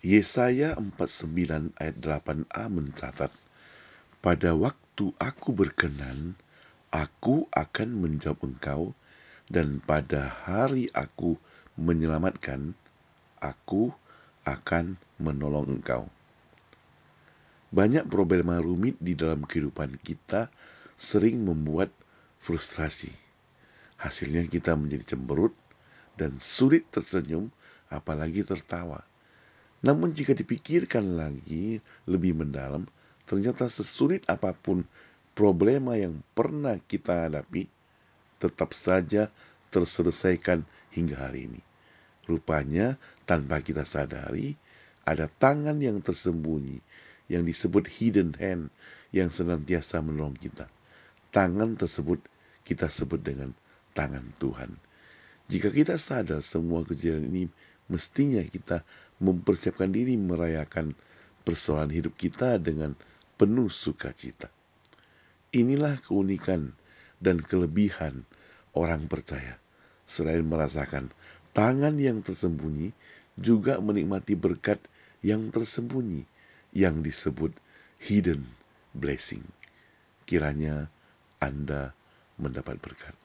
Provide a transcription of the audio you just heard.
Yesaya 49 ayat 8a mencatat, Pada waktu aku berkenan, aku akan menjawab engkau, dan pada hari aku menyelamatkan, aku akan menolong engkau. Banyak problema rumit di dalam kehidupan kita sering membuat frustrasi. Hasilnya kita menjadi cemberut dan sulit tersenyum, apalagi tertawa. Namun jika dipikirkan lagi lebih mendalam, ternyata sesulit apa pun problema yang pernah kita hadapi, tetap saja terselesaikan hingga hari ini. Rupanya tanpa kita sadari, ada tangan yang tersembunyi yang disebut hidden hand yang senantiasa menolong kita. Tangan tersebut kita sebut dengan tangan Tuhan. Jika kita sadar semua kejadian ini, mestinya kita mempersiapkan diri merayakan persoalan hidup kita dengan penuh sukacita. Inilah keunikan dan kelebihan orang percaya. Selain merasakan tangan yang tersembunyi, juga menikmati berkat yang tersembunyi yang disebut hidden blessing. Kiranya Anda mendapat berkat.